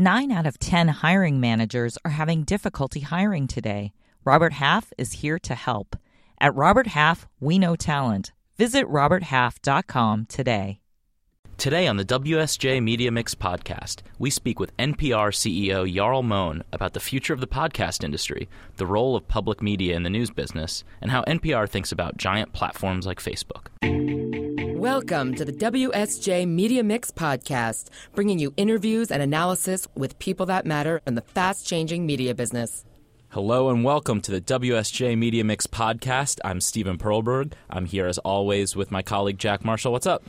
Nine out of 10 hiring managers are having difficulty hiring today. Robert Half is here to help. At Robert Half, we know talent. Visit RobertHalf.com today. Today on the WSJ Media Mix podcast, we speak with NPR CEO Jarl Mohn about the future of the podcast industry, the role of public media in the news business, and how NPR thinks about giant platforms like Facebook. Welcome to the WSJ Media Mix podcast, bringing you interviews and analysis with people that matter in the fast changing media business. Hello and welcome to the WSJ Media Mix podcast. I'm Steven Perlberg. I'm here as always with my colleague Jack Marshall. What's up?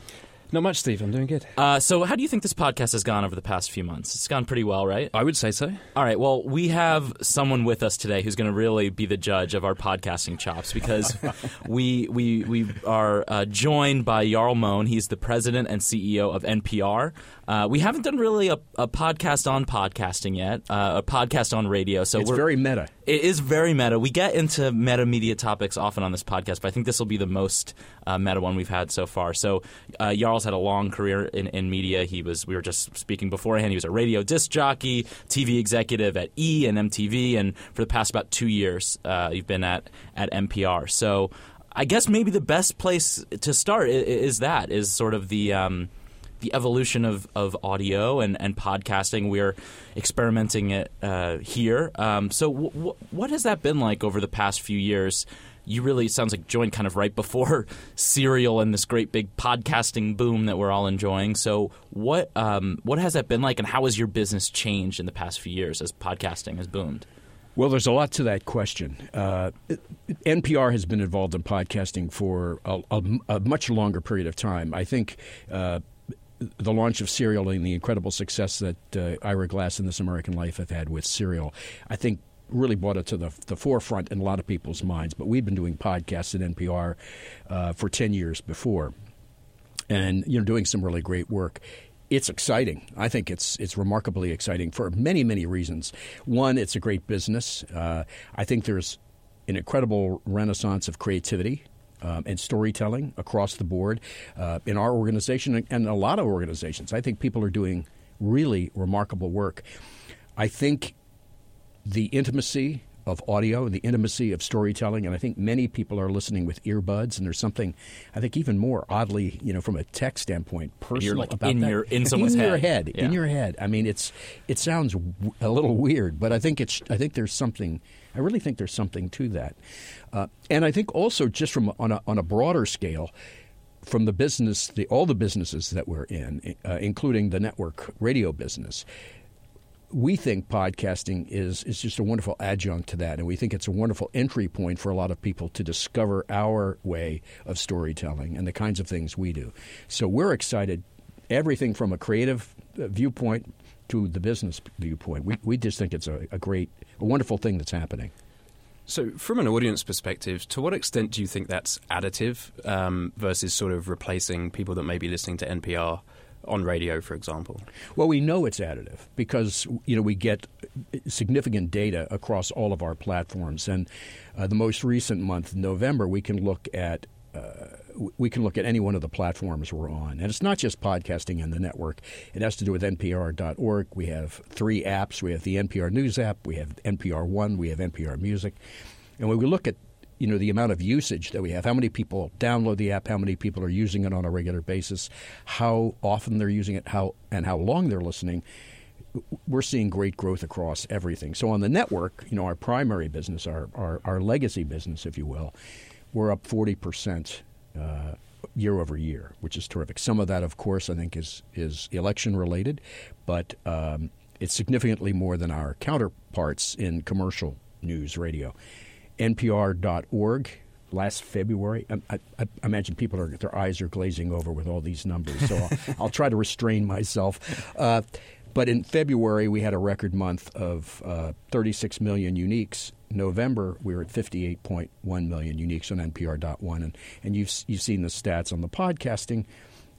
Not much, Steve. I'm doing good. Uh, so, how do you think this podcast has gone over the past few months? It's gone pretty well, right? I would say so. All right. Well, we have someone with us today who's going to really be the judge of our podcasting chops because we we we are uh, joined by Jarl Mohn. He's the president and CEO of NPR. Uh, we haven't done really a, a podcast on podcasting yet, uh, a podcast on radio. So it's very meta. It is very meta. We get into meta media topics often on this podcast, but I think this will be the most uh, meta one we've had so far. So, uh, Jarl's had a long career in, in media. He was we were just speaking beforehand. He was a radio disc jockey, TV executive at E and MTV, and for the past about two years, uh, you've been at at NPR. So, I guess maybe the best place to start is, is that is sort of the um, the evolution of, of audio and, and podcasting. We're experimenting it uh, here. Um, so, w- w- what has that been like over the past few years? You really sounds like joined kind of right before Serial and this great big podcasting boom that we're all enjoying. So, what um, what has that been like, and how has your business changed in the past few years as podcasting has boomed? Well, there's a lot to that question. Uh, NPR has been involved in podcasting for a, a, a much longer period of time. I think uh, the launch of Serial and the incredible success that uh, Ira Glass and This American Life have had with Serial, I think really brought it to the, the forefront in a lot of people's minds. But we've been doing podcasts at NPR uh, for 10 years before and you know doing some really great work. It's exciting. I think it's it's remarkably exciting for many many reasons. One, it's a great business. Uh, I think there's an incredible renaissance of creativity um, and storytelling across the board uh, in our organization and a lot of organizations. I think people are doing really remarkable work. I think the intimacy of audio and the intimacy of storytelling, and I think many people are listening with earbuds, and there's something I think even more oddly, you know, from a tech standpoint, personal You're like about in that. your in someone's in head. your head, Yeah. in your head. I mean, it's it sounds w- a little weird, but I think it's I think there's something. I really think there's something to that, uh, and I think also just from on a, on a broader scale. From the business, the, all the businesses that we're in, uh, including the network radio business, we think podcasting is is just a wonderful adjunct to that, and we think it's a wonderful entry point for a lot of people to discover our way of storytelling and the kinds of things we do. So we're excited, everything from a creative uh, viewpoint to the business viewpoint. We we just think it's a, a great, a wonderful thing that's happening. So, from an audience perspective, to what extent do you think that's additive um, versus sort of replacing people that may be listening to NPR on radio, for example? Well, we know it's additive because you know we get significant data across all of our platforms, and uh, the most recent month, November, we can look at. Uh, we can look at any one of the platforms we're on. And it's not just podcasting and the network. It has to do with NPR.org. We have three apps. We have the NPR News app, we have NPR One, we have NPR Music. And when we look at you know the amount of usage that we have, how many people download the app, how many people are using it on a regular basis, how often they're using it, how and how long they're listening, we're seeing great growth across everything. So on the network, you know, our primary business, our our, our legacy business, if you will, we're up forty percent. Uh, year over year, which is terrific. Some of that, of course, I think is is election related, but um, it's significantly more than our counterparts in commercial news radio. NPR.org last February. I, I, I imagine people are their eyes are glazing over with all these numbers, so I'll, I'll try to restrain myself. Uh, but in February, we had a record month of uh, 36 million uniques. November, we were at 58.1 million uniques on NPR.one, and and you've you've seen the stats on the podcasting.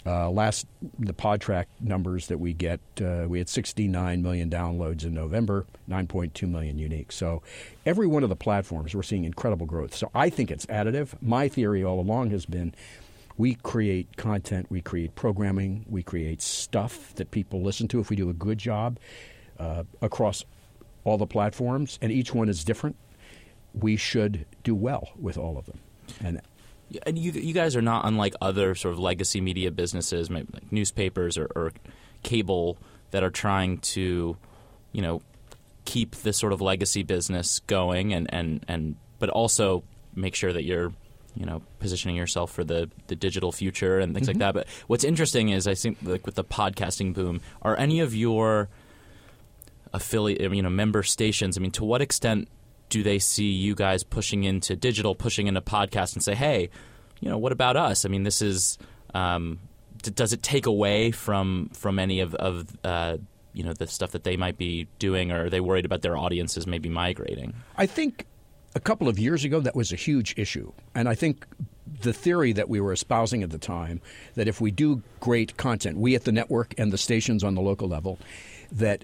Uh, last the Podtrac numbers that we get, uh, we had 69 million downloads in November, 9.2 million unique. So every one of the platforms we're seeing incredible growth. So I think it's additive. My theory all along has been we create content, we create programming, we create stuff that people listen to if we do a good job. Uh, across all the platforms, and each one is different. We should do well with all of them. And and you you guys are not unlike other sort of legacy media businesses, maybe like newspapers or, or cable that are trying to, you know, keep this sort of legacy business going and, and, and but also make sure that you're you know positioning yourself for the, the digital future and things Mm-hmm. like that. But what's interesting is I think like with the podcasting boom, are any of your affiliate you know member stations? I mean, to what extent do they see you guys pushing into digital, pushing into podcast, and say, hey, you know, what about us? I mean, this is. Um, d- does it take away from from any of, of uh, you know the stuff that they might be doing, or are they worried about their audiences maybe migrating? I think a couple of years ago that was a huge issue. And I think the theory that we were espousing at the time that if we do great content, we at the network and the stations on the local level, that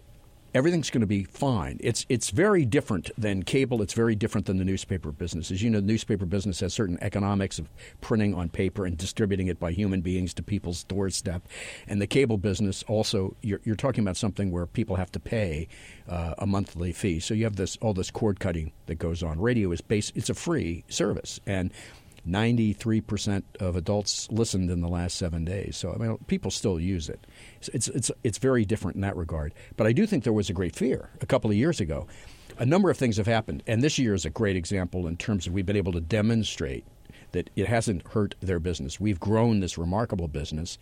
everything's going to be fine. It's it's very different than cable. It's very different than the newspaper business. As you know, the newspaper business has certain economics of printing on paper and distributing it by human beings to people's doorstep. And the cable business also, you're, you're talking about something where people have to pay uh, a monthly fee. So you have this all this cord cutting that goes on. Radio is base. It's a free service and. 93% of adults listened in the last seven days. So, I mean, people still use it. It's, it's, it's, very different in that regard. But I do think there was a great fear a couple of years ago. A number of things have happened. And this year is a great example in terms of we've been able to demonstrate that it hasn't hurt their business. We've grown this remarkable business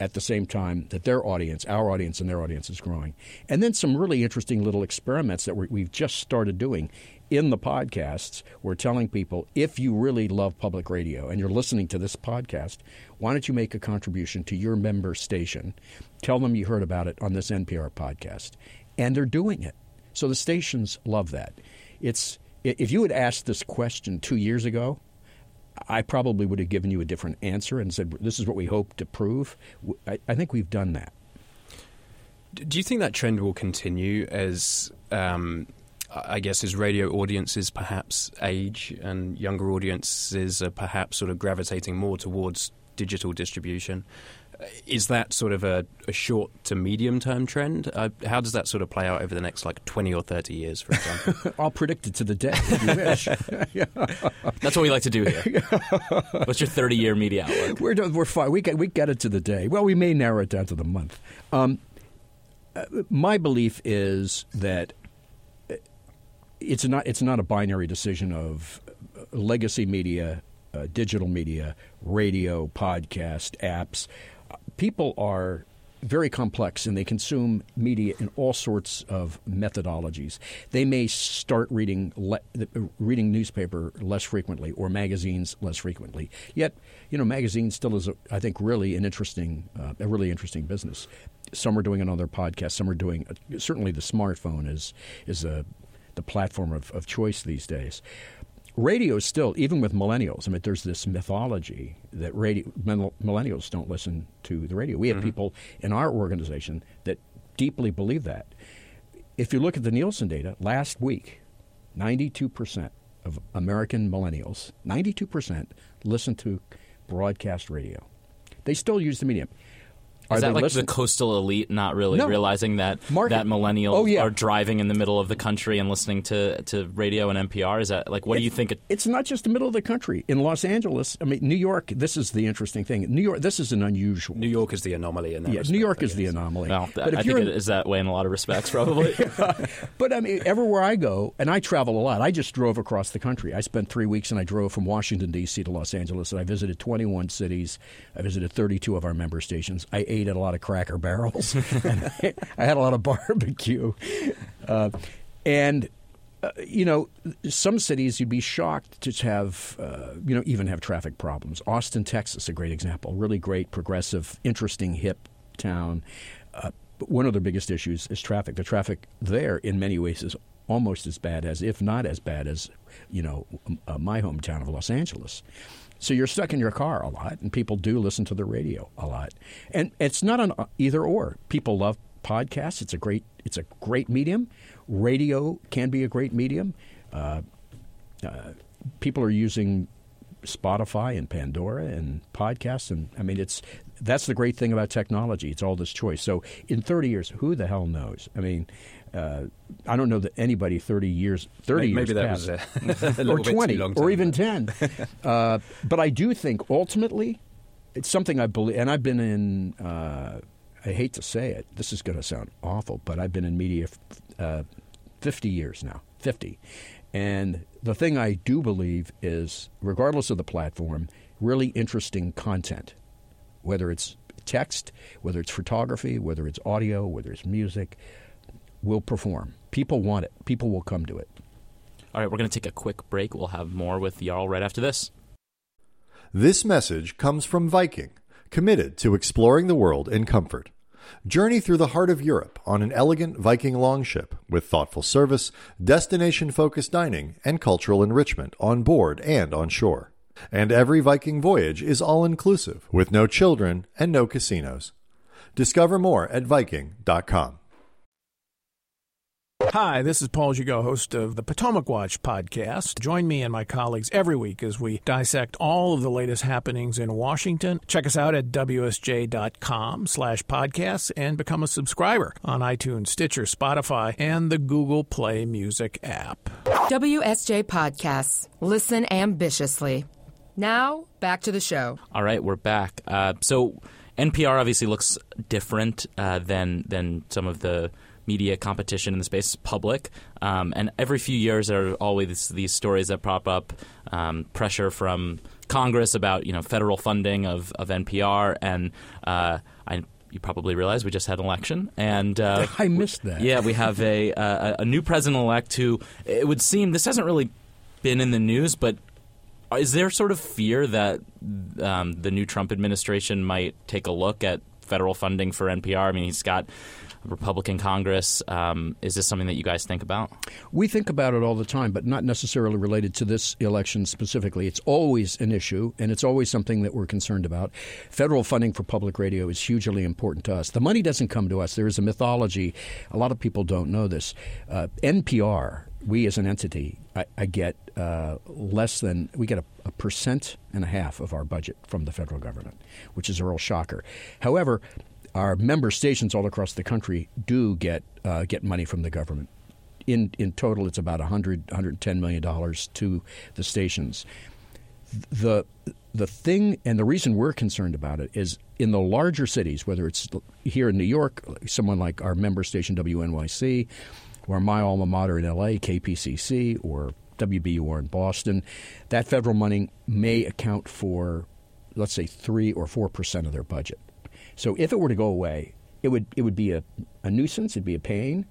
at the same time that their audience, our audience, and their audience is growing. And then some really interesting little experiments that we've just started doing in the podcasts. We're telling people if you really love public radio and you're listening to this podcast, why don't you make a contribution to your member station? Tell them you heard about it on this NPR podcast. And they're doing it. So the stations love that. It's if you had asked this question two years ago, I probably would have given you a different answer and said, "This is what we hope to prove." I, I think we've done that. Do you think that trend will continue as, um, I guess, as radio audiences perhaps age and younger audiences are perhaps sort of gravitating more towards digital distribution? Is that sort of a, a short to medium term trend? Uh, how does that sort of play out over the next like 20 or 30 years, for example? I'll predict it to the day if you wish. That's what we like to do here. What's your 30 year media outlook? we're we're fine. We get we get it to the day. Well, we may narrow it down to the month. Um, uh, my belief is that it's not it's not a binary decision of uh, legacy media, uh, digital media, radio, podcast, apps. Uh, people are very complex and they consume media in all sorts of methodologies. They may start reading le- reading newspaper less frequently or magazines less frequently. Yet, you know, magazines still is, I think, really an interesting, uh, a really interesting business. Some are doing it on their podcast. Some are doing certainly the smartphone is is a the platform of, of choice these days. Radio is still, even with millennials, I mean, there's this mythology that radio, millennials don't listen to the radio. We have mm-hmm. people in our organization that deeply believe that. If you look at the Nielsen data, last week, 92% of American millennials, 92% listen to broadcast radio. They still use the medium. Are Is that like listen- the coastal elite not really No. realizing that Market- that millennials Oh, yeah. are driving in the middle of the country and listening to, to radio and NPR? Is that like what do you think? It, It's not just the middle of the country. In Los Angeles, I mean, New York, this is the interesting thing. New York, this is an unusual. New York is the anomaly in that yeah, respect, New York is the anomaly. well, but if I you're think in- it is that way in a lot of respects, probably. But I mean, everywhere I go, and I travel a lot. I just drove across the country. I spent three weeks, and I drove from Washington D.C. to Los Angeles, and I visited 21 cities. I visited 32 of our member stations. I ate at a lot of Cracker Barrels. I, I had a lot of barbecue, uh, and. Uh, you know, some cities you'd be shocked to have, uh, you know, even have traffic problems. Austin, Texas, a great example. Really great, progressive, interesting, hip town. Uh, one of their biggest issues is traffic. The traffic there, in many ways, is almost as bad as, if not as bad as, you know, uh, my hometown of Los Angeles. So you're stuck in your car a lot, and people do listen to the radio a lot. And it's not an either or. People love podcasts. It's a great, it's a great medium. Radio can be a great medium. Uh, uh, people are using Spotify and Pandora and podcasts, and I mean, it's that's the great thing about technology. It's all this choice. So in 30 years, who the hell knows? I mean, uh, I don't know that anybody 30 years, 30 maybe, years that past, was or 20, long or even 10. uh, but I do think ultimately, it's something I believe, and I've been in. Uh, I hate to say it. This is going to sound awful, but I've been in media uh, 50 years now. 50. And the thing I do believe is, regardless of the platform, really interesting content, whether it's text, whether it's photography, whether it's audio, whether it's music, will perform. People want it. People will come to it. All right, we're going to take a quick break. We'll have more with Jarl right after this. This message comes from Viking, committed to exploring the world in comfort. Journey through the heart of Europe on an elegant Viking longship with thoughtful service, destination focused dining, and cultural enrichment on board and on shore. And every Viking voyage is all inclusive with no children and no casinos. Discover more at Viking.com. Hi, this is Paul Gigot, host of the Potomac Watch podcast. Join me and my colleagues every week as we dissect all of the latest happenings in Washington. Check us out at wsj.com slash podcasts and become a subscriber on iTunes, Stitcher, Spotify, and the Google Play Music app. WSJ Podcasts. Listen ambitiously. Now, back to the show. All right, we're back. Uh, so NPR obviously looks different uh, than than some of the media competition in the space is public. Um, and every few years there are always these stories that pop up, um, pressure from Congress about you know federal funding of, of NPR, and uh, I. You probably realize we just had an election, and uh, I missed that. Yeah, we have a a, a new president-elect who it would seem this hasn't really been in the news, but is there sort of fear that um, the new Trump administration might take a look at federal funding for NPR? I mean, he's got Republican Congress. Um, is this something that you guys think about? We think about it all the time, but not necessarily related to this election specifically. It's always an issue, and it's always something that we're concerned about. Federal funding for public radio is hugely important to us. The money doesn't come to us. There is a mythology. A lot of people don't know this. Uh, NPR, we as an entity, I, I get uh, less than, we get a, a percent and a half of our budget from the federal government, which is a real shocker. However, our member stations all across the country do get uh, get money from the government. In in total, it's about 100 110 million dollars to the stations. The the thing and the reason we're concerned about it is in the larger cities, whether it's here in New York, someone like our member station WNYC, or my alma mater in LA, KPCC, or WBUR in Boston, that federal money may account for, let's say, three or four percent of their budget. So if it were to go away, it would it would be a, a nuisance. It'd be a pain.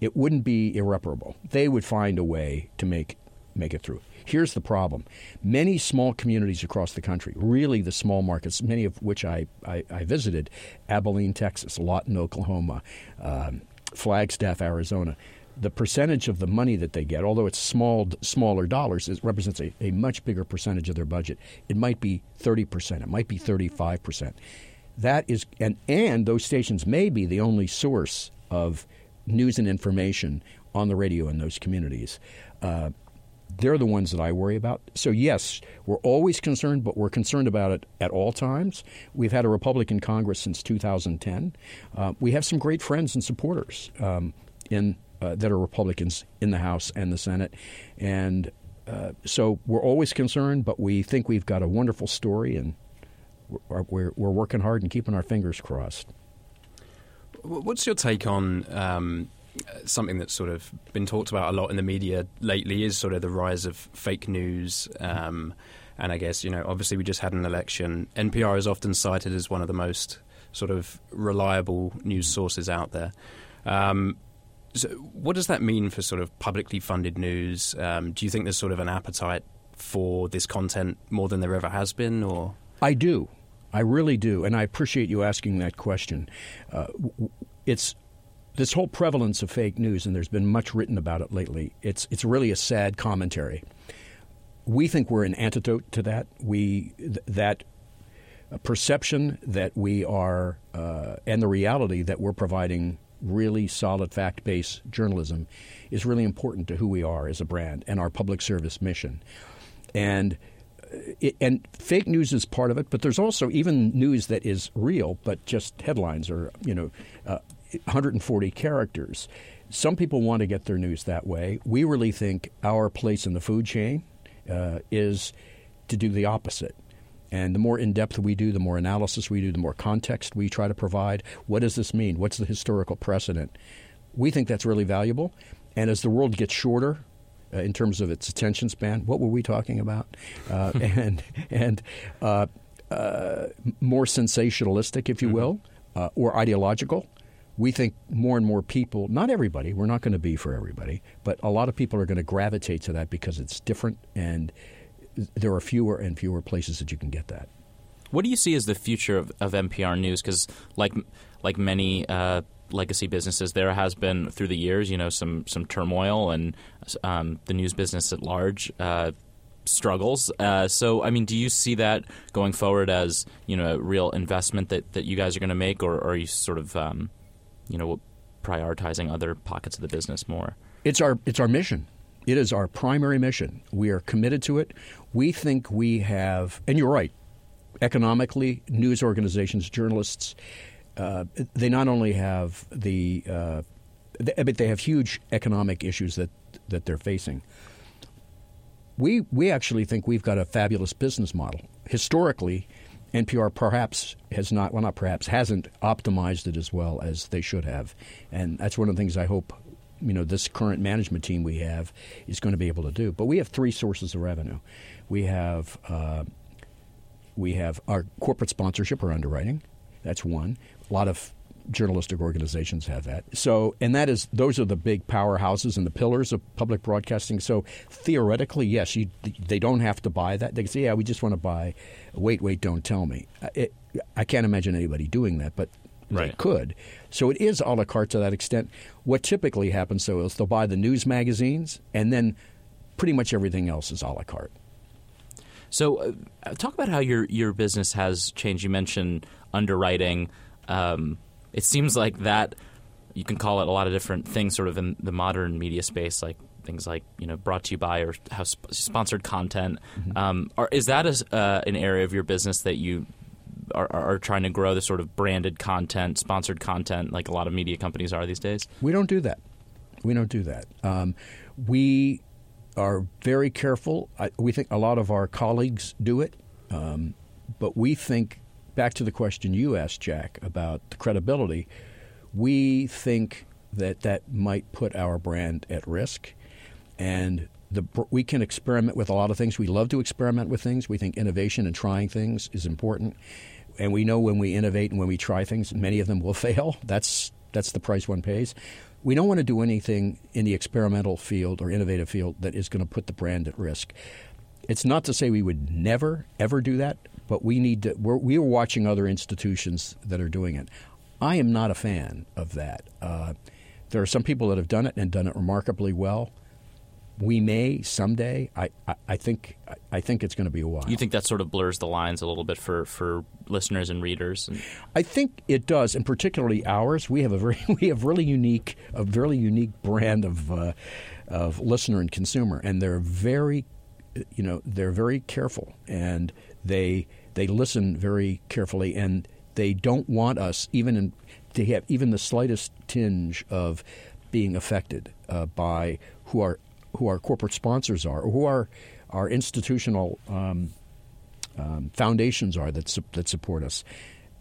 It wouldn't be irreparable. They would find a way to make make it through. Here's the problem: many small communities across the country, really the small markets, many of which I I, I visited, Abilene, Texas, Lawton, Oklahoma, um, Flagstaff, Arizona. The percentage of the money that they get, although it's small, smaller dollars, it represents a, a much bigger percentage of their budget. It might be 30%, it might be 35% that is and and those stations may be the only source of news and information on the radio in those communities. Uh, they're the ones that I worry about. So yes, we're always concerned, but we're concerned about it at all times. We've had a Republican Congress since 2010. Uh, we have some great friends and supporters um, in uh, that are Republicans in the House and the Senate, and uh, so we're always concerned. But we think we've got a wonderful story and we're, we're, we're working hard and keeping our fingers crossed. What's your take on um, something that's sort of been talked about a lot in the media lately? Is sort of the rise of fake news, um, and I guess you know, obviously, we just had an election. NPR is often cited as one of the most sort of reliable news sources out there. Um, so what does that mean for sort of publicly funded news? Um, do you think there's sort of an appetite for this content more than there ever has been, or I do. I really do, and I appreciate you asking that question. Uh, it's this whole prevalence of fake news, and there's been much written about it lately. It's it's really a sad commentary. We think we're an antidote to that. We th- that perception that we are, uh, and the reality that we're providing really solid fact-based journalism is really important to who we are as a brand and our public service mission. And it, and fake news is part of it, but there's also even news that is real, but just headlines or you know, uh, 140 characters. Some people want to get their news that way. We really think our place in the food chain uh, is to do the opposite. And the more in depth we do, the more analysis we do, the more context we try to provide. What does this mean? What's the historical precedent? We think that's really valuable. And as the world gets shorter, uh, in terms of its attention span, what were we talking about? Uh, and and uh, uh, more sensationalistic, if you mm-hmm. will, uh, or ideological we think more and more people, not everybody, we're not going to be for everybody, but a lot of people are going to gravitate to that because it's different and there are fewer and fewer places that you can get that. What do you see as the future of, of NPR News? Because, like, like many uh, legacy businesses, there has been through the years, you know, some some turmoil and um, the news business at large uh, struggles. Uh, so, I mean, do you see that going forward as you know a real investment that, that you guys are going to make, or, or, are you sort of um, you know, prioritizing other pockets of the business more? It's our it's our mission. It is our primary mission. We are committed to it. We think we have, and you're right. Economically, news organizations, journalists, uh, they not only have the, uh, but they have huge economic issues that that they're facing. We we actually think we've got a fabulous business model. Historically, NPR perhaps has not, well, not perhaps, hasn't optimized it as well as they should have. And that's one of the things I hope, you know, this current management team we have is going to be able to do. But we have three sources of revenue. We have, uh, we have our corporate sponsorship or underwriting. That's one. A lot of journalistic organizations have that. So, and that is those are the big powerhouses and the pillars of public broadcasting. So, theoretically, yes, you, they don't have to buy that. They can say, "Yeah, we just want to buy." Wait, wait, don't tell me. Uh, it, I can't imagine anybody doing that, but right. they could. So it is a la carte to that extent. What typically happens, though, is they'll buy the news magazines, and then pretty much everything else is a la carte. So, uh, talk about how your your business has changed. You mentioned underwriting. Um, it seems like that you can call it a lot of different things sort of in the modern media space like things like you know brought to you by or have sp- sponsored content mm-hmm. um, are, is that a, uh, an area of your business that you are, are, trying to grow the sort of branded content sponsored content like a lot of media companies are these days we don't do that we don't do that um, we are very careful I, we think a lot of our colleagues do it um, but we think back to the question you asked, Jack, about the credibility, we think that that might put our brand at risk. And the, we can experiment with a lot of things. We love to experiment with things. We think innovation and trying things is important. And we know when we innovate and when we try things, many of them will fail. That's, that's the price one pays. We don't want to do anything in the experimental field or innovative field that is going to put the brand at risk. It's not to say we would never, ever do that, but we need to. We're, we are watching other institutions that are doing it. I am not a fan of that. Uh, there are some people that have done it and done it remarkably well. We may someday. I, I, I think I think it's going to be a while. You think that sort of blurs the lines a little bit for, for listeners and readers? And... I think it does, and particularly ours. We have a very we have really unique a very unique brand of uh, of listener and consumer, and they're very you know they're very careful and they they listen very carefully, and they don't want us even in, to have even the slightest tinge of being affected uh, by who our who our corporate sponsors are, or who our our institutional um, um, foundations are that su- that support us.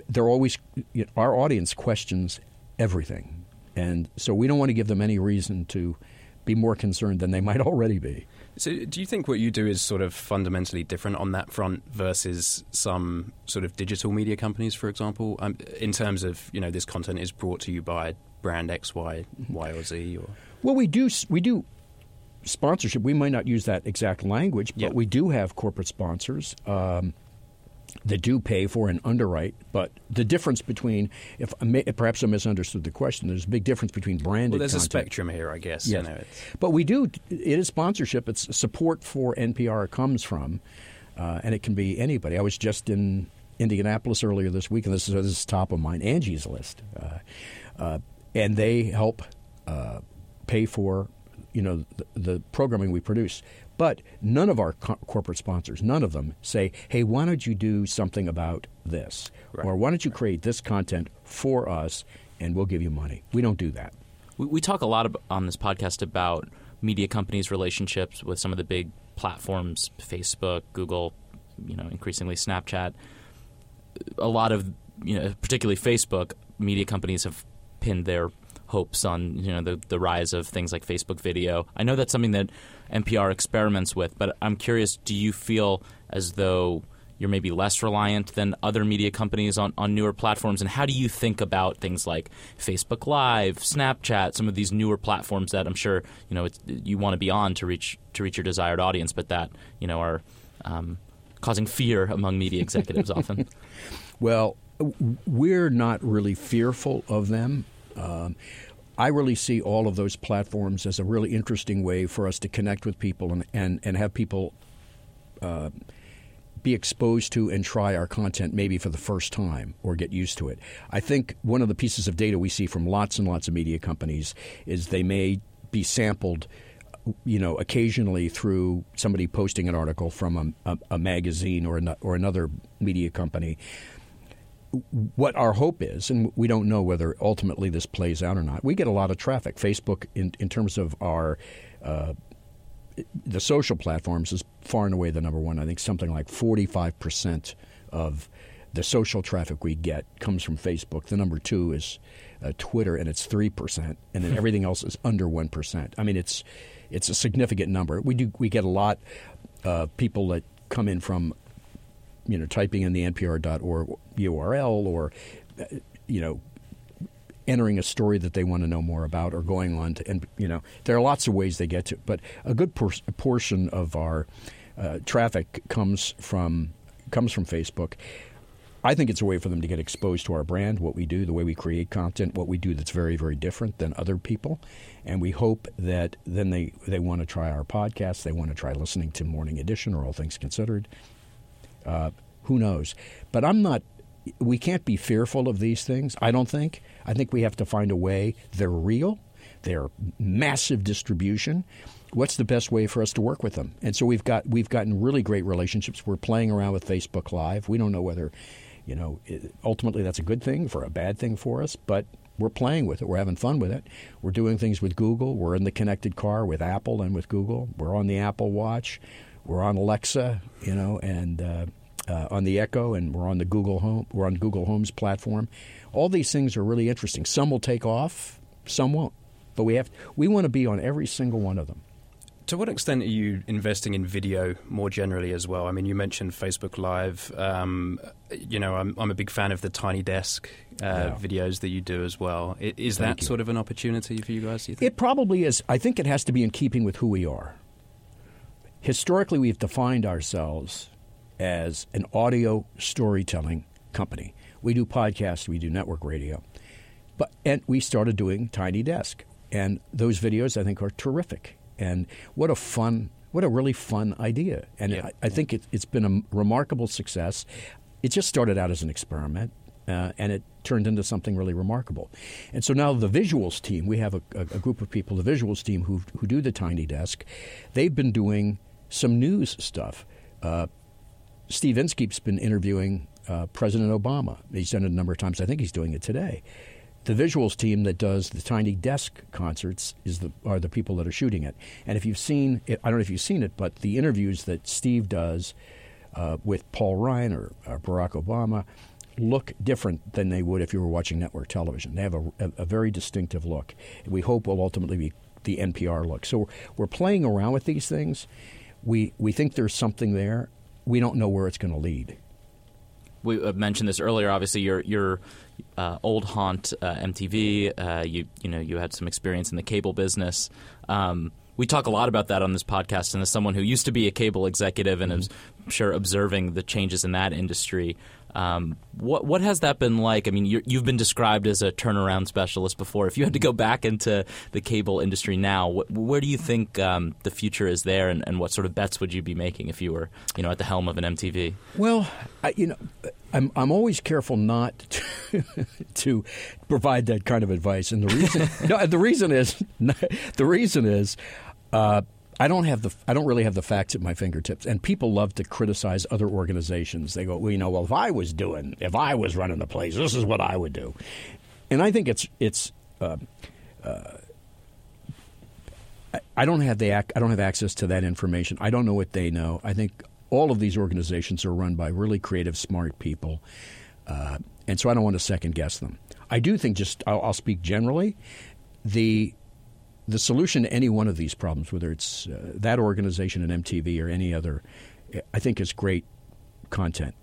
They're always you know, our audience questions everything, and so we don't want to give them any reason to be more concerned than they might already be. So, do you think what you do is sort of fundamentally different on that front versus some sort of digital media companies, for example, um, in terms of you know this content is brought to you by brand X, Y, Y or Z? Or well, we do we do sponsorship. We might not use that exact language, but we do have corporate sponsors. Um, that do pay for and underwrite. But the difference between, if perhaps I misunderstood the question, there's a big difference between branded. Well, there's content. a spectrum here, I guess. Yes. You know, but we do. It is sponsorship. It's support for NPR comes from, uh, and it can be anybody. I was just in Indianapolis earlier this week, and this is, this is top of mind. Angie's List, uh, uh, and they help uh, pay for you know the, the programming we produce. But none of our co- corporate sponsors, none of them say, "Hey, why don't you do something about this?" Right. Or why don't you create this content for us, and we'll give you money. We don't do that. We, we talk a lot on this podcast about media companies' relationships with some of the big platforms, Facebook, Google, you know, increasingly Snapchat. A lot of, you know, particularly Facebook, media companies have pinned their hopes on, you know, the, the rise of things like Facebook video. I know that's something that NPR experiments with, but I'm curious, do you feel as though you're maybe less reliant than other media companies on, on newer platforms? And how do you think about things like Facebook Live, Snapchat, some of these newer platforms that I'm sure you know you want to be on to reach to reach your desired audience, but that you know are um, causing fear among media executives often? Well, we're not really fearful of them. Um, I really see all of those platforms as a really interesting way for us to connect with people and, and, and have people uh, be exposed to and try our content maybe for the first time or get used to it. I think one of the pieces of data we see from lots and lots of media companies is they may be sampled you know, occasionally through somebody posting an article from a, a, a magazine or, an, or another media company. What our hope is, and we don't know whether ultimately this plays out or not, we get a lot of traffic. Facebook, in, in terms of our uh, the social platforms, is far and away the number one. I think something like 45% of the social traffic we get comes from Facebook. The number two is uh, Twitter, and it's 3%, and then everything else is under 1%. I mean, it's it's a significant number. We do we get a lot of people that come in from you know typing in the npr.org URL or uh, you know entering a story that they want to know more about or going on to and you know there are lots of ways they get to but a good por- portion of our uh, traffic comes from comes from Facebook I think it's a way for them to get exposed to our brand, what we do, the way we create content, what we do that's very, very different than other people. And we hope that then they, they want to try our podcast, they want to try listening to Morning Edition or All Things Considered. Uh, who knows? But I'm not, we can't be fearful of these things, I don't think. I think we have to find a way. They're real, they're massive distribution what's the best way for us to work with them? And so we've got we've gotten really great relationships. We're playing around with Facebook Live. We don't know whether you know, ultimately that's a good thing for a bad thing for us, but we're playing with it. We're having fun with it. We're doing things with Google. We're in the connected car with Apple and with Google. We're on the Apple Watch. We're on Alexa, you know, and uh, uh, on the Echo, and we're on the Google Home. We're on Google Home's platform. All these things are really interesting. Some will take off, some won't. But we have we want to be on every single one of them. To what extent are you investing in video more generally as well? I mean, you mentioned Facebook Live. Um, you know, I'm, I'm, a big fan of the Tiny Desk uh, yeah. videos that you do as well. Is Thank that you. sort of an opportunity for you guys? You it probably is. I think it has to be in keeping with who we are. Historically, we've defined ourselves as an audio storytelling company. We do podcasts, we do network radio, but and we started doing Tiny Desk, and those videos I think are terrific. And what a fun, what a really fun idea. And yeah. I, I, think it, has been a remarkable success. It just started out as an experiment. Uh, and it turned into something really remarkable. And so now the visuals team, we have a, a, a group of people, the visuals team who, who do the Tiny Desk, they've been doing some news stuff. Uh, Steve Inskeep's been interviewing uh, President Obama. He's done it a number of times. I think he's doing it today the visuals team that does the Tiny Desk concerts is the are the people that are shooting it. And if you've seen, it, I don't know if you've seen it, but the interviews that Steve does uh, with Paul Ryan or, or, Barack Obama look different than they would if you were watching network television. They have a, a, a very distinctive look. We hope will ultimately be the NPR look. So we're playing around with these things. We we think there's something there. We don't know where it's going to lead we uh, mentioned this earlier. Obviously, your your uh, old haunt uh, MTV. Uh, you you know you had some experience in the cable business. Um, we talk a lot about that on this podcast, and as someone who used to be a cable executive and mm-hmm. is sure observing the changes in that industry, Um, what what has that been like? I mean, you have been described as a turnaround specialist before. If you had to go back into the cable industry now, wh- where do you think um, the future is there, and, and, what sort of bets would you be making if you were, you know, at the helm of an MTV? Well, I, you know, I'm I'm always careful not to, to provide that kind of advice, and the reason no, the reason is the reason is. Uh, I don't have the I don't really have the facts at my fingertips, and people love to criticize other organizations. They go, well, you know, well, if I was doing, if I was running the place, this is what I would do, and I think it's it's. Uh, uh, I don't have the I don't have access to that information. I don't know what they know. I think all of these organizations are run by really creative, smart people, uh, and so I don't want to second guess them. I do think just I'll, I'll speak generally. The the solution to any one of these problems, whether it's uh, that organization and MTV or any other, I think is great content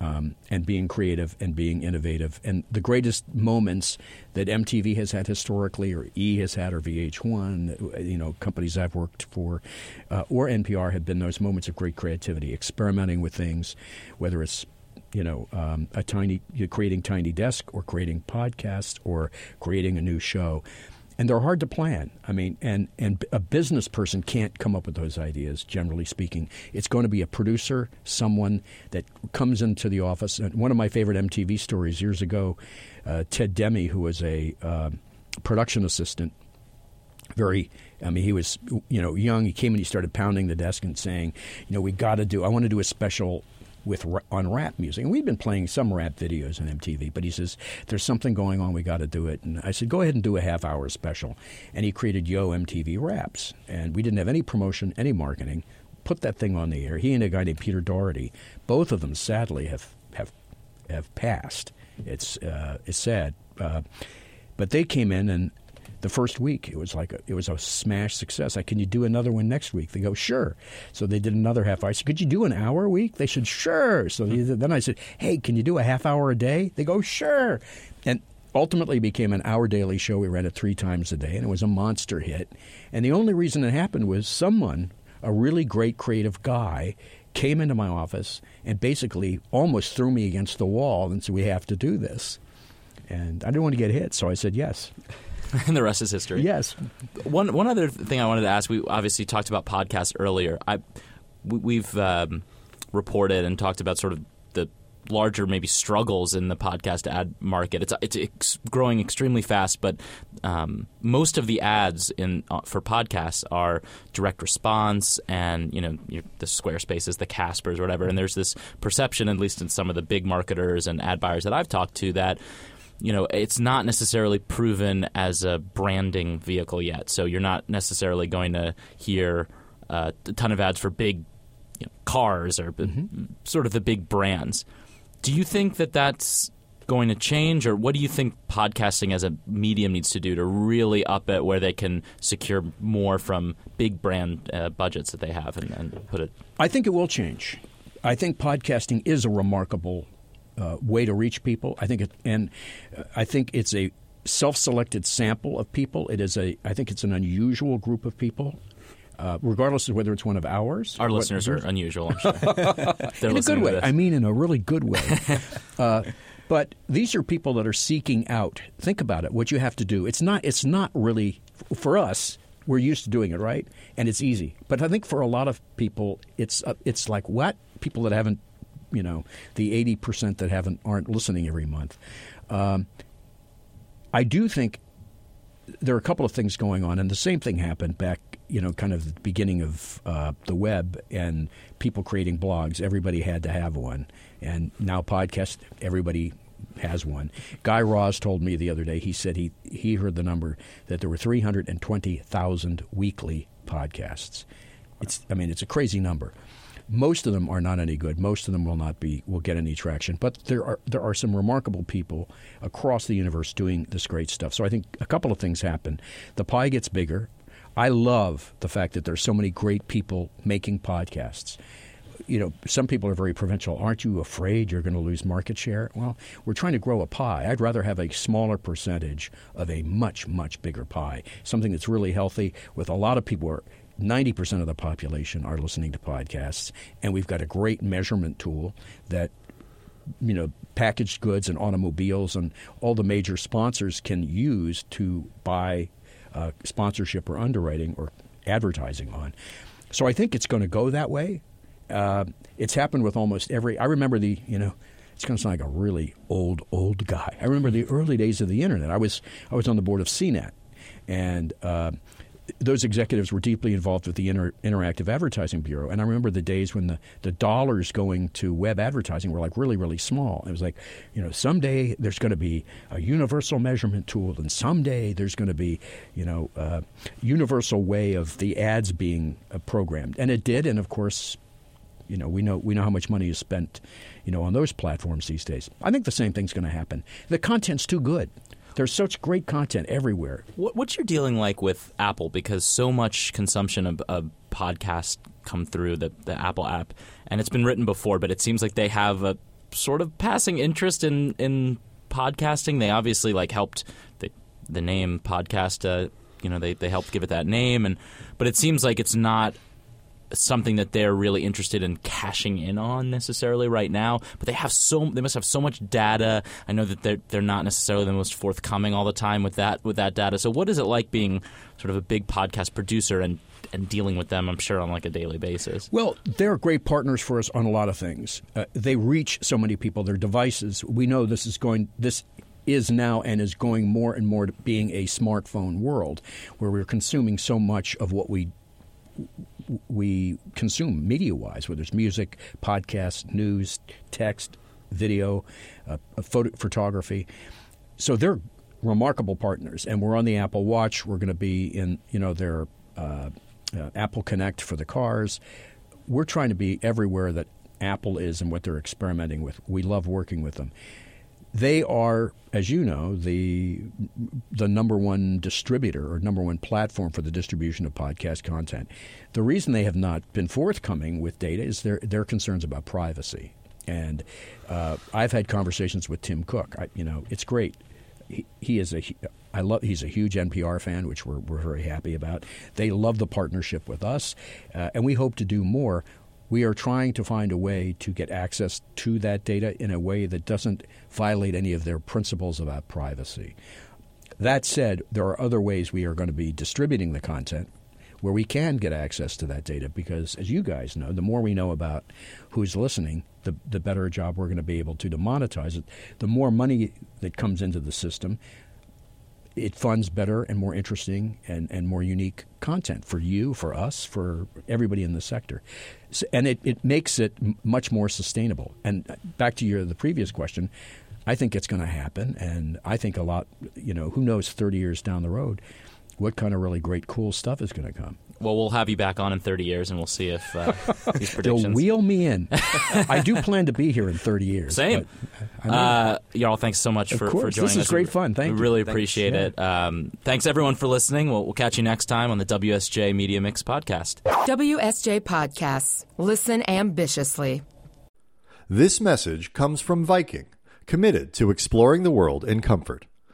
um, and being creative and being innovative. And the greatest moments that MTV has had historically, or E has had, or VH1, you know, companies I've worked for, uh, or NPR, have been those moments of great creativity, experimenting with things, whether it's you know, um, a tiny, creating tiny desk or creating podcasts, or creating a new show and they're hard to plan. I mean, and and a business person can't come up with those ideas. Generally speaking, it's going to be a producer, someone that comes into the office. And one of my favorite MTV stories years ago, uh, Ted Demme, who was a uh, production assistant, very. I mean, he was you know young. He came and he started pounding the desk and saying, you know, we got to do. I want to do a special with on rap music. And we'd been playing some rap videos on MTV, but he says there's something going on. We got to do it. And I said, go ahead and do a half hour special. And he created Yo MTV Raps, and we didn't have any promotion, any marketing. Put that thing on the air. He and a guy named Peter Dougherty, both of them sadly have have have passed. It's uh, it's sad. Uh, but they came in and the first week it was like a, it was a smash success. I can you do another one next week? They go sure. So they did another half hour. I said, could you do an hour a week? They said sure. So then I said, hey, can you do a half hour a day? They go sure. And ultimately became an hour daily show. We ran it three times a day, and it was a monster hit. And the only reason it happened was someone, a really great creative guy, came into my office and basically almost threw me against the wall and said, "We have to do this." And I didn't want to get hit, so I said yes. and the rest is history. Yes. One one other thing I wanted to ask. We obviously talked about podcasts earlier. I we've um, reported and talked about sort of the larger maybe struggles in the podcast ad market. It's it's, it's growing extremely fast, but um, most of the ads in uh, for podcasts are direct response and you know the Squarespaces, the Caspers, whatever. And there's this perception, at least in some of the big marketers and ad buyers that I've talked to, that you know, it's not necessarily proven as a branding vehicle yet. So you're not necessarily going to hear uh, a ton of ads for big you know, cars or mm-hmm. sort of the big brands. Do you think that that's going to change, or what do you think podcasting as a medium needs to do to really up it where they can secure more from big brand uh, budgets that they have and, and put it? I think it will change. I think podcasting is a remarkable uh, way to reach people. I think it, and I think it's a self-selected sample of people. It is a, I think it's an unusual group of people. Uh, regardless of whether it's one of ours. Our listeners are unusual, I'm Sure. in a good way. I mean, in a really good way. uh, but these are people that are seeking out. Think about it. What you have to do. It's not. It's not really for us. We're used to doing it, right? And it's easy. But I think for a lot of people, it's uh, it's like what people that haven't you know the eighty percent that haven't aren't listening every month. Um, I do think there are a couple of things going on, and the same thing happened back, you know, kind of the beginning of uh, the web and people creating blogs. Everybody had to have one, and now podcast, everybody has one. Guy Raz told me the other day. He said he he heard the number that there were three hundred and twenty thousand weekly podcasts. It's I mean it's a crazy number. Most of them are not any good. Most of them will not be will get any traction. But there are there are some remarkable people across the universe doing this great stuff. So I think a couple of things happen. The pie gets bigger. I love the fact that there's so many great people making podcasts you know, some people are very provincial. Aren't you afraid you're going to lose market share? Well, we're trying to grow a pie. I'd rather have a smaller percentage of a much, much bigger pie, something that's really healthy with a lot of people 90% of the population are listening to podcasts, and we've got a great measurement tool that you know, packaged goods and automobiles and all the major sponsors can use to buy uh, sponsorship or underwriting or advertising on. So I think it's going to go that way. Uh, it's happened with almost every. I remember the you know. It's going to sound like a really old, old guy. I remember the early days of the internet. I was I was on the board of CNET, and uh, those executives were deeply involved with the Inter- Interactive Advertising Bureau. And I remember the days when the, the dollars going to web advertising were like really, really small. It was like, you know, someday there's going to be a universal measurement tool, and someday there's going to be, you know, a universal way of the ads being uh, programmed. And it did. And of course, you know, we know we know how much money is spent, you know, on those platforms these days. I think the same thing's going to happen. The content's too good. There's such great content everywhere. What, what's your dealing like with Apple? Because so much consumption of, of podcasts come through the, the Apple app, and it's been written before, but it seems like they have a sort of passing interest in in podcasting. They obviously like helped the the name podcast. Uh, you know, they they helped give it that name, and but it seems like it's not something that they're really interested in cashing in on necessarily right now. But they have so they must have so much data. I know that they're they're not necessarily the most forthcoming all the time with that with that data. So what is it like being sort of a big podcast producer and and dealing with them, I'm sure, on like a daily basis. Well, they're great partners for us on a lot of things. Uh, they reach so many people. Their devices. We know this is going. This is now and is going more and more to being a smartphone world, where we're consuming so much of what we we consume media wise, whether it's music, podcast, news, text, video, uh, photo, photography. So they're remarkable partners, and we're on the Apple Watch. We're going to be in you know their uh, uh, Apple Connect for the cars. We're trying to be everywhere that Apple is and what they're experimenting with. We love working with them. They are, as you know, the the number one distributor or number one platform for the distribution of podcast content. The reason they have not been forthcoming with data is their their concerns about privacy. And uh, I've had conversations with Tim Cook. I, you know, it's great. He, he is a I love. He's a huge NPR fan, which we're we're very happy about. They love the partnership with us, uh, and we hope to do more. We are trying to find a way to get access to that data in a way that doesn't violate any of their principles about privacy. That said, there are other ways we are going to be distributing the content where we can get access to that data because, as you guys know, the more we know about who's listening, the, the better job we're going to be able to to monetize it. The more money that comes into the system, it funds better and more interesting and, and more unique content for you, for us, for everybody in the sector. So, and it, it makes it m- much more sustainable. And uh, back to your the previous question, I think it's going to happen. And I think a lot, you know, who knows 30 years down the road, what kind of really great, cool stuff is going to come. Well, we'll have you back on in 30 years, and we'll see if uh, these predictions. They'll wheel me in. I do plan to be here in 30 years. Same. I mean, Uh, y'all, thanks so much for, course. for joining This is us. great fun. Thank we you. really Thanks. appreciate Yeah. it. Um, thanks, everyone, for listening. We'll, we'll catch you next time on the WSJ Media Mix podcast. WSJ Podcasts. Listen ambitiously. This message comes from Viking, committed to exploring the world in comfort.